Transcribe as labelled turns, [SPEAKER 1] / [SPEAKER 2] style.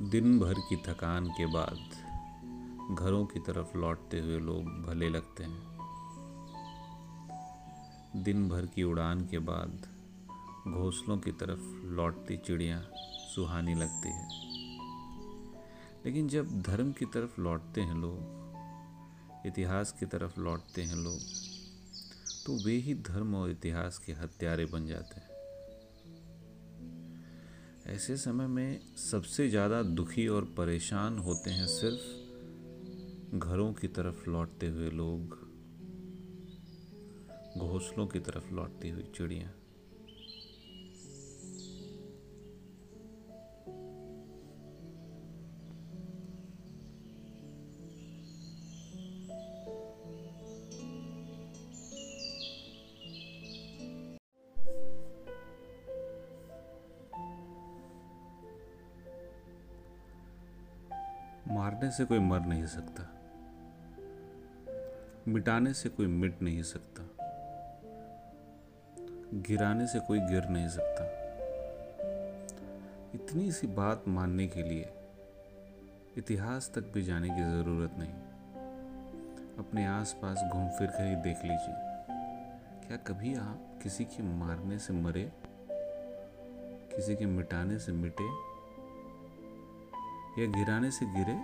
[SPEAKER 1] दिन भर की थकान के बाद घरों की तरफ़ लौटते हुए लोग भले लगते हैं। दिन भर की उड़ान के बाद घोंसलों की तरफ़ लौटती चिड़ियाँ सुहानी लगती है। लेकिन जब धर्म की तरफ़ लौटते हैं लोग, इतिहास की तरफ़ लौटते हैं लोग तो वे ही धर्म और इतिहास के हत्यारे बन जाते हैं। ऐसे समय में सबसे ज़्यादा दुखी और परेशान होते हैं सिर्फ़ घरों की तरफ़ लौटते हुए लोग, घोंसलों की तरफ़ लौटती हुई चिड़ियाँ। मारने से कोई मर नहीं सकता। मिटाने से कोई मिट नहीं सकता। गिराने से कोई गिर नहीं सकता। इतनी सी बात मानने के लिए इतिहास तक भी जाने की ज़रूरत नहीं। अपने आसपास घूम फिर कर ही देख लीजिए। क्या कभी आप किसी के मारने से मरे? किसी के मिटाने से मिटे? या गिराने से गिरे